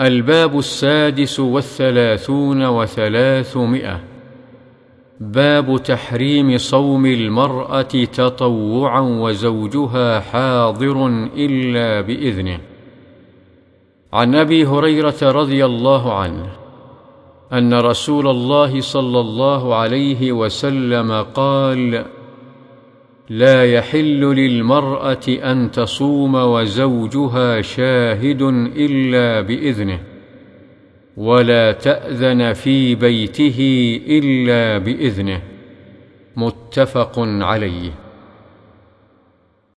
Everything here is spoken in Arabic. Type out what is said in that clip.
الباب السادس والثلاثون وثلاثمائة. باب تحريم صوم المرأة تطوعا وزوجها حاضر إلا بإذنه. عن أبي هريرة رضي الله عنه أن رسول الله صلى الله عليه وسلم قال لا يحل للمرأة أن تصوم وزوجها شاهد إلا بإذنه ولا تأذن في بيته إلا بإذنه متفق عليه.